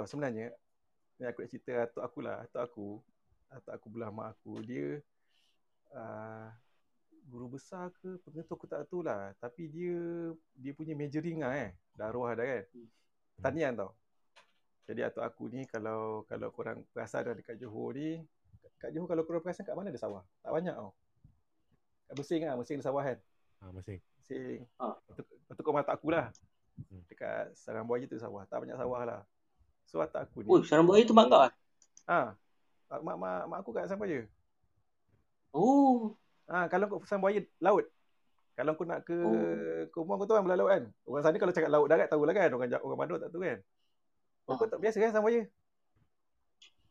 tau sebenarnya. Ni aku nak cerita atuk aku lah. Atuk aku, atuk aku belah mak aku. Dia uh, guru besar ke pengetua aku tak tahu lah. Tapi dia dia punya majoring lah eh. Dah arwah dah kan. Tanian tau. Jadi atuk aku ni kalau kalau korang perasan dah dekat Johor ni, kat Johor kalau korang perasan kat mana ada sawah? Tak banyak tau. Kat Mesing lah, Mesing ada sawah kan. Ha. Mesing. Betul, betul kau atuk aku lah. Hmm. Dekat Sarang Buaya tu sawah. Tak banyak sawah lah. So atuk aku ni. Oh, sarang buaya tu bangga. Ha. Mak, mak, mak aku kat Sarang Buaya. Oh, Ha, kalau kau Sarang Buaya laut. Kalau kau nak ke Oh. rumah kau tahu kan belah laut kan. Orang sana kalau cakap laut darat tahulah kan. Orang orang Bandar tak tahu kan. Oh, Ah. kau tak biasa kan Sarang Buaya?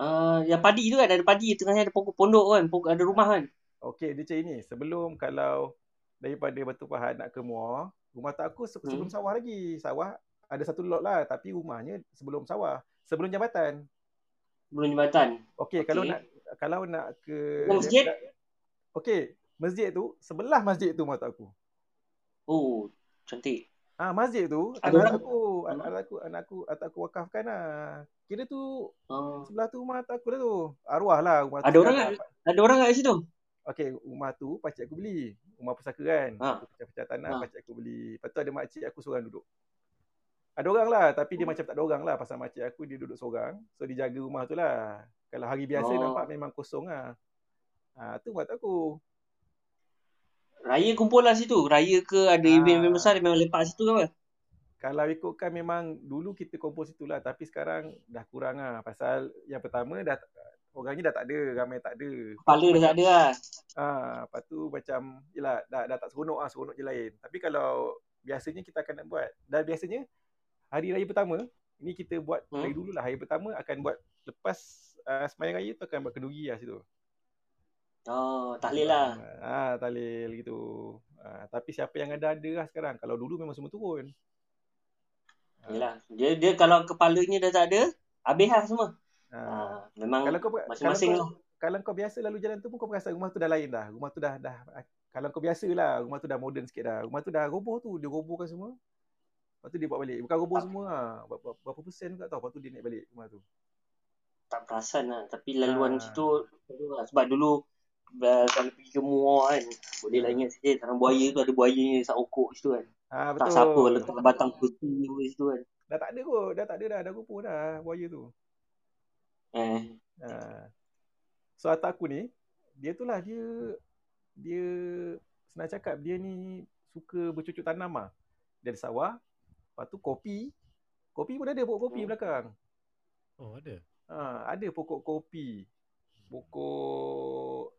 uh, yang padi tu kan ada padi tengahnya ada pokok pondok kan, pokok ada rumah kan. Okey, dia macam ini. Sebelum kalau daripada Batu Pahat nak ke Muar, rumah tak aku Hmm. sebelum sawah lagi. Sawah ada satu lot lah tapi rumahnya sebelum sawah. Sebelum jambatan. Belum jambatan. Okey, kalau Okey. nak kalau nak ke masjid? Okey, masjid tu sebelah masjid tu mata aku. Oh, cantik. Ah, masjid tu Ada anak aku, Hmm. anak aku, anak aku, anak aku wakafkan lah. Kira tu Uh, sebelah tu rumah aku lah tu. Arwah lah rumah tu. Ada orang sekarang. ada orang kat situ? Okey, rumah tu pakcik aku beli. Rumah pusaka kan. Ha. Tu Pecah-pecah tanah Ha. pakcik aku beli. Lepas tu ada makcik aku seorang duduk. Ada orang lah tapi dia Hmm. macam tak ada orang lah pasal makcik aku dia duduk seorang. So dia jaga rumah tu lah. Kalau hari biasa Oh. nampak memang kosong lah. Ha, tu buat aku. Raya kumpul lah situ. Raya ke ada Ah. event-event besar dia memang lepak situ ke apa? Kalau ikutkan memang dulu kita kumpul situ lah tapi sekarang dah kurang lah pasal yang pertama dah orangnya dah tak ada, ramai tak ada. Kepala dah tak ada lah. Ah, lepas tu macam yelah dah dah tak seronok ah, seronok je lain. Tapi kalau biasanya kita akan nak buat dan biasanya hari raya pertama ini kita buat Hmm. dari dulu lah hari pertama akan buat lepas uh, sembahyang raya tu akan buat kenduri lah situ. Oh, tahlil lah. Ah, tahlil gitu. Ah, tapi siapa yang ada ada lah sekarang. Kalau dulu memang semua turun. Ah, Yelah. Dia, dia kalau kepalanya dah tak ada, habis lah semua. ah. Ah, memang Kalau kau masing-masing kalau lah. kau, kalau kau biasa lalu jalan tu pun kau perasan rumah tu dah lain dah. Rumah tu dah dah kalau kau biasa lah, rumah tu dah moden sikit dah. Rumah tu dah roboh tu, dia robohkan semua. Lepas tu dia buat balik. Bukan roboh Tak- semua lah. Berapa, berapa persen tak tahu. Lepas tu dia naik balik rumah tu. Tak perasan lah. Tapi laluan Ah. situ, lah. sebab dulu uh, kalau pergi ke Muar kan, boleh lah Ah. ingat sikit, sarang buaya tu ada buaya ni sak okok situ kan. Ha, Tak betul. siapa letak batang putih di situ kan. Dah tak ada kot. Dah tak ada dah. Dah roboh dah buaya tu. Eh, Ha. So atak aku ni, dia tu lah dia dia senang cakap dia ni suka bercucuk tanam lah. Dia ada sawah. Lepas tu kopi. Kopi pun ada pokok kopi Hmm. belakang. Oh, ada. Ha, ada pokok kopi. Pokok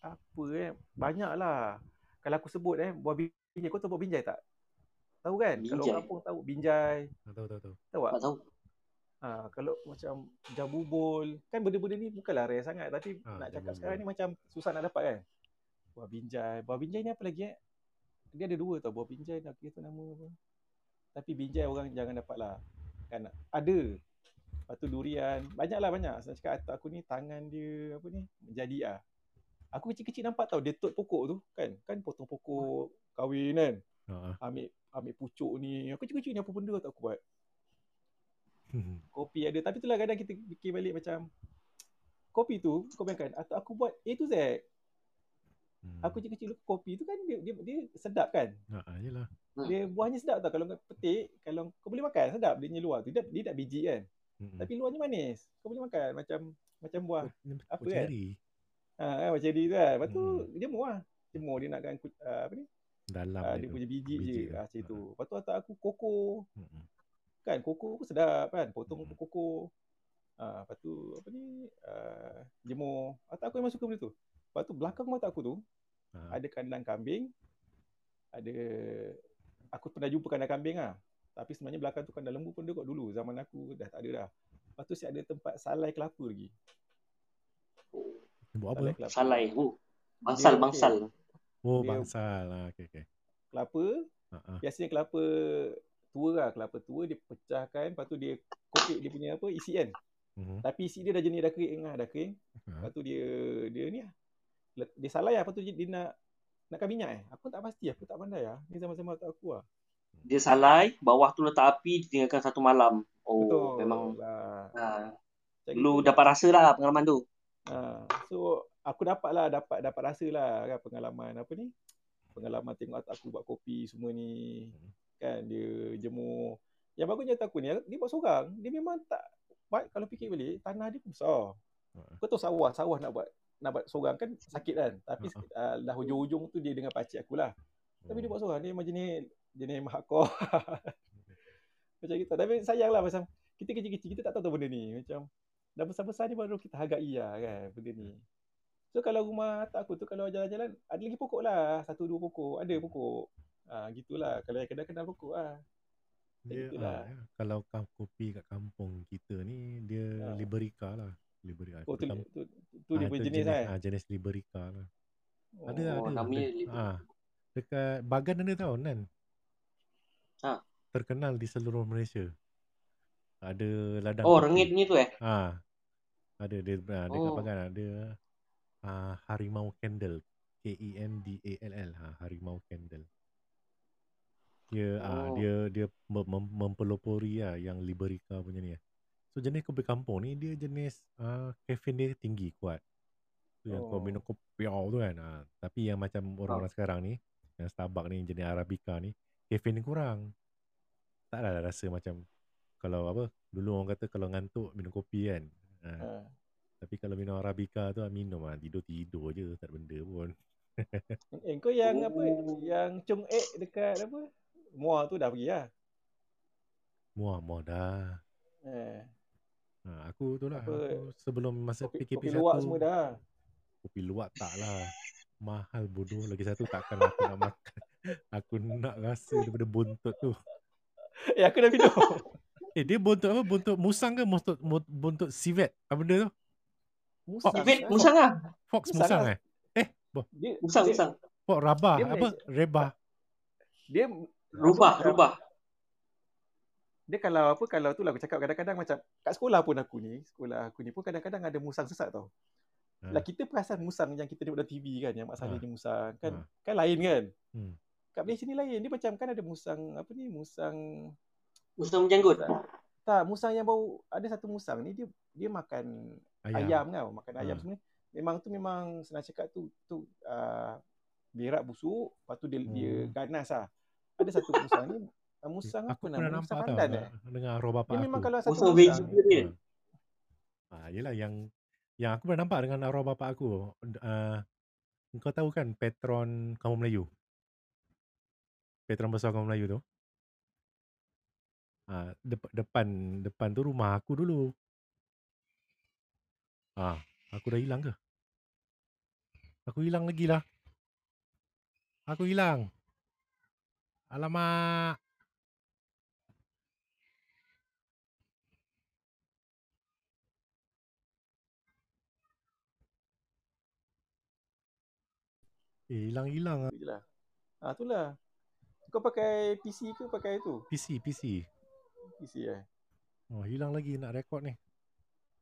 apa eh? Banyak lah. Kalau aku sebut eh, buah binjai. Kau tahu buah binjai tak? Tahu kan? Kalau Binjai? orang kampung tahu binjai. Ah, tahu, tahu, tahu. Tahu tak? tak tahu. Ha, kalau macam jambu bol, kan benda-benda ni bukanlah rare sangat tapi Ha, nak cakap sekarang ni macam susah nak dapat kan. Buah binjai. Buah binjai ni apa lagi eh? Dia ada dua tau. Buah binjai nak kira tu nama apa. Tapi binjai orang jangan dapat lah. Kan ada. Lepas tu durian. Banyak lah banyak. Saya cakap atuk aku ni tangan dia apa ni menjadi ah. Aku kecil-kecil nampak tau dia tot pokok tu kan. Kan potong pokok kahwin kan. Ah. Ambil ambil pucuk ni. Aku kecil-kecil ni apa benda tak aku buat. kopi ada tapi itulah kadang kita fikir balik macam kopi tu kau bayangkan atau aku buat A to Z Hmm. aku kecil-kecil kopi tu kan dia dia, dia sedap kan Ha, ah, yelah. Hmm. dia buahnya sedap tau kalau kau petik kalau kau boleh makan sedap dia punya luar tu dia, dia tak biji kan Hmm. tapi luarnya manis kau boleh makan macam macam buah Ni apa kan? cherry. ha kan macam dia tu kan lepas tu Hmm. jemur lah jemur dia nakkan uh, apa ni Dalam uh, dia dia tu. punya biji, Biji je tu. ah, macam Ha. tu lepas tu atuk aku koko Hmm. kan koko pun sedap kan potong Hmm. koko ah lepas tu apa ni uh, jemur atuk aku memang suka benda tu lepas tu belakang atuk aku tu Ha. ada kandang kambing ada aku pernah jumpa kandang kambing ah tapi sebenarnya belakang tu kandang lembu pun ada kot dulu zaman aku dah tak ada dah lepas tu si ada tempat salai kelapa lagi Dia Buat apa? salai kelapa Salai. Oh. Bangsal, Dia bangsal. Oh, Dia- bangsal. Ah, okay, okay. kelapa Ha, ah. biasanya kelapa tua lah kelapa tua dia pecahkan lepas tu dia kopik dia punya apa isi kan Mhm. tapi isi dia dah jenis dah kering lah dah kering Ha. Lepas tu dia dia ni lah. Dia salai lah. Lepas tu dia, nak nakkan minyak eh. Aku tak pasti. Aku tak pandai lah. Ni sama-sama tak aku lah. Dia salai, bawah tu letak api, ditinggalkan satu malam. Oh, Betul. memang ha, Macam dulu gitu. dapat rasa lah pengalaman tu. Ha, so aku dapat lah dapat dapat rasa lah kan pengalaman apa ni? Pengalaman tengok atuk aku buat kopi semua ni. Hmm. Kan dia jemur. Yang bagusnya atuk aku ni dia buat seorang. Dia memang tak buat kalau fikir balik tanah dia pun besar. Ha. Kau tahu sawah, sawah nak buat nak buat seorang kan sakit kan. Tapi Ha, uh, dah hujung-hujung tu dia dengan pakcik aku lah. Tapi dia Oh. buat seorang dia memang jenis jenis hardcore. macam gitu. Tapi sayang lah macam kita kecil-kecil kita tak tahu tahu benda ni. Macam dah besar-besar ni baru kita hargai lah kan benda ni. So kalau rumah atak aku tu kalau jalan-jalan ada lagi pokok lah. Satu dua pokok. Ada pokok. Ha, gitulah. Kalau yang kenal-kenal pokok lah. Macam Dia, gitulah. ah, kalau kopi kat kampung kita ni dia Ha. Liberica lah. Liberica. Oh tu, tu, tu, tu dia ah, punya itu jenis, kan? ah, jenis Liberica lah. Oh. Ada ada. namanya ada. Ah, dekat Bagan ada tau Nan. Ha. Terkenal di seluruh Malaysia. Ada ladang Oh, kopi. rengit ni tu eh. Ah, ada dia ah, dekat Oh. Bagan ada ah, Harimau Candle. K E N D A L L ha Harimau Candle. Dia Oh. dia dia mem- mem- mempelopori lah yang Liberica punya ni. So jenis kopi kampung ni dia jenis ah caffeine dia tinggi kuat. Tu yang kau Oh. minum kopi tu kan. Ah, tapi yang macam orang-orang sekarang ni yang Starbucks ni jenis Arabica ni caffeine dia kurang. Tak ada rasa macam kalau apa dulu orang kata kalau ngantuk minum kopi kan. Ah, Ha. tapi kalau minum Arabica tu minum ah tidur-tidur je tak ada benda pun. Eh, kau yang apa? Oh. Yang Chung Ek dekat apa? Muar tu dah pergi lah. Muah muah dah. Eh, Ha, aku tu lah. Aku sebelum masa kopi, PKP kopi satu. luwak semua dah. Kopi luwak tak lah. Mahal bodoh. Lagi satu takkan aku nak makan. Aku nak rasa daripada buntut tu. Eh, aku dah minum. Eh dia buntut apa? Buntut musang ke? Buntut, buntut, civet? Apa benda tu? Musang. Ibit, kan? musang lah. Fox Musang musang, lah. eh? Eh, boh. Dia, Musang, musang. Fox rabah. Apa? Rebah. Dia Rubah, rubah. Dia kalau apa kalau tu lah aku cakap kadang-kadang macam kat sekolah pun aku ni, sekolah aku ni pun kadang-kadang ada musang sesat tau. Ha. Lah kita perasan musang yang kita tengok dalam TV kan, yang Mak Saleh Ha. ni musang kan, Ha. kan lain kan. Hmm. Kat Malaysia ni lain. Dia macam kan ada musang apa ni, musang Musang menjanggut. tak, musang yang bau ada satu musang ni dia dia makan Ayam. ayam, tau, makan ayam Ha. semua ni. Memang tu memang senang cakap tu tu uh, berak busuk, lepas tu dia, dia Hmm. ganas lah. Ada satu musang ni, musang Aku apa nama? nampak Musang tau. pandan eh? Dengan arwah bapak Dia aku. memang kalau satu Musang musang, vegetarian. Ah, yelah yang yang aku pernah nampak dengan arwah bapak aku. Uh, kau tahu kan patron kaum Melayu? Patron besar kaum Melayu tu. Ah, dep- depan depan tu rumah aku dulu. Ah, aku dah hilang ke? Aku hilang lagi lah. Aku hilang. Alamak. Eh, hilang-hilang lah. tu je lah. Ah, itulah. Kau pakai PC ke pakai tu? PC, PC. PC eh. Oh, hilang lagi nak rekod ni.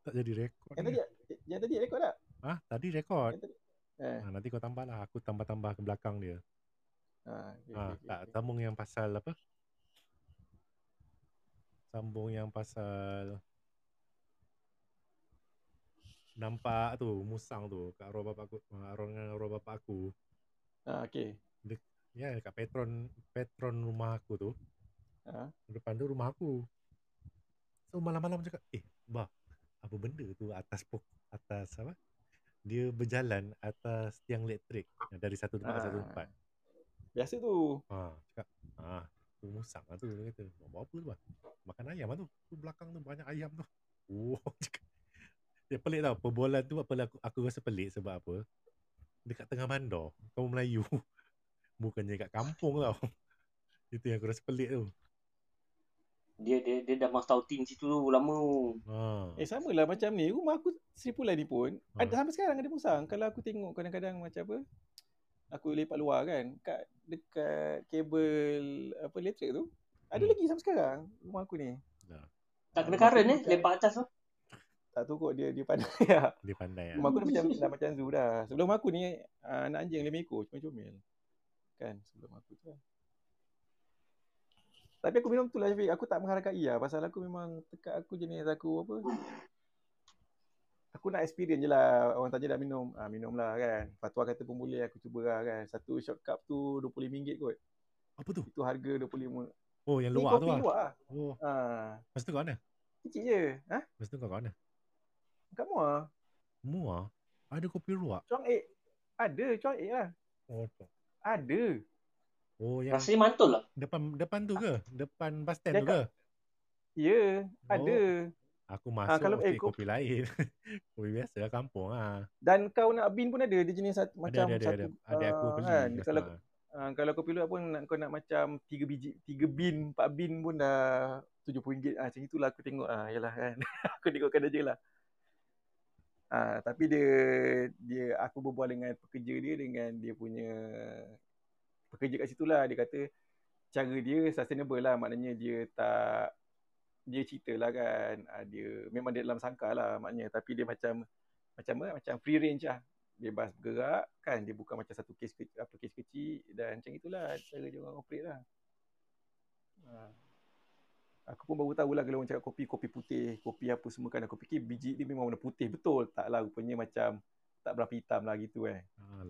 Tak jadi rekod Yang ni. tadi yang tadi rekod tak? Ah, tadi rekod. Tadi. Eh. Ha, nanti kau tambah lah. Aku tambah-tambah ke belakang dia. Ha, okay, Ha, okay, tak okay. sambung yang pasal apa? Sambung yang pasal nampak tu musang tu kat arwah bapak aku, arwah dengan arwah bapak aku. Ha, okay. Ya, kat patron patron rumah aku tu. Ha. Depan tu rumah aku. So malam-malam cakap, "Eh, bah, apa benda tu atas pok atas apa? Dia berjalan atas tiang elektrik dari satu tempat ke satu Ah. tempat." Biasa tu. Ha, cakap, ah, tu musang lah tu. Dia kata, bawa apa tu bang? Makan ayam lah tu. Tu belakang tu banyak ayam tu. Oh, cakap. Dia pelik tau. Perbualan tu apa aku, aku rasa pelik sebab apa? Dekat tengah bandar. Kamu Melayu. Bukannya kat kampung tau. Itu yang aku rasa pelik tu. Dia dia dia dah mas tauting situ tu lama. Ha. Eh sama lah macam ni. Rumah aku Sri Pulai ni pun Ha. ada sampai sekarang ada musang. Kalau aku tengok kadang-kadang macam apa? Aku lepak luar kan kat dekat kabel apa elektrik tu. Ada Hmm. lagi sampai sekarang rumah aku ni. Tak kena current eh lepak atas tu. Tak tahu kot dia dia pandai lah. Dia pandai lah. Rumah aku dah macam dah macam zoo dah. Sebelum aku ni ah, anak anjing lima ekor cuma comel. Kan sebelum aku tu lah. Tapi aku minum tu lah Syafiq. Aku tak menghargai lah. Pasal aku memang tekak aku jenis aku apa. Aku nak experience je lah. Orang tanya dah minum. Ah, minum lah kan. Fatwa kata pun boleh aku cuba lah kan. Satu shot cup tu RM25 kot. Apa tu? Itu harga RM25. Oh, yang luar kopi tu lah. luar lah. Oh, Ah, masa tu kat mana? kecil je. Ha? Masa tu kau kat mana? Kat Muar. Muar? Ada kopi luar? Cuang egg. Ada cuang egg lah. Oh, tu. Ada. Oh, yang Rasanya mantul lah. depan depan tu ke? Depan bus stand tu ke? Ya, ada. Aku masuk kalau- mesti eh, kau- kopi lain. kopi biasa lah kampung lah. Dan kau nak bin pun ada. Dia jenis satu, Ada, macam ada, ada, satu. ada. Ada aku ah, beli. kan. Kalau. Ah, kalau kopi luwak pun nak, kau nak macam 3 biji, 3 bin, 4 bin pun dah RM70. Ah, macam itulah aku tengok ah, yalah kan. aku tengokkan aja lah. Ah, tapi dia dia aku berbual dengan pekerja dia dengan dia punya pekerja kat situ lah. Dia kata cara dia sustainable lah. Maknanya dia tak dia cerita lah kan. Ah, dia memang dia dalam sangka lah maknanya. Tapi dia macam macam apa? Macam free range lah bebas bergerak kan dia bukan macam satu kes apa kes kecil dan macam itulah cara dia orang operate lah. Ha. Aku pun baru tahu lah kalau orang cakap kopi kopi putih, kopi apa semua kan aku fikir biji dia memang warna putih betul. Tak lah rupanya macam tak berapa hitam lah gitu eh. Ah,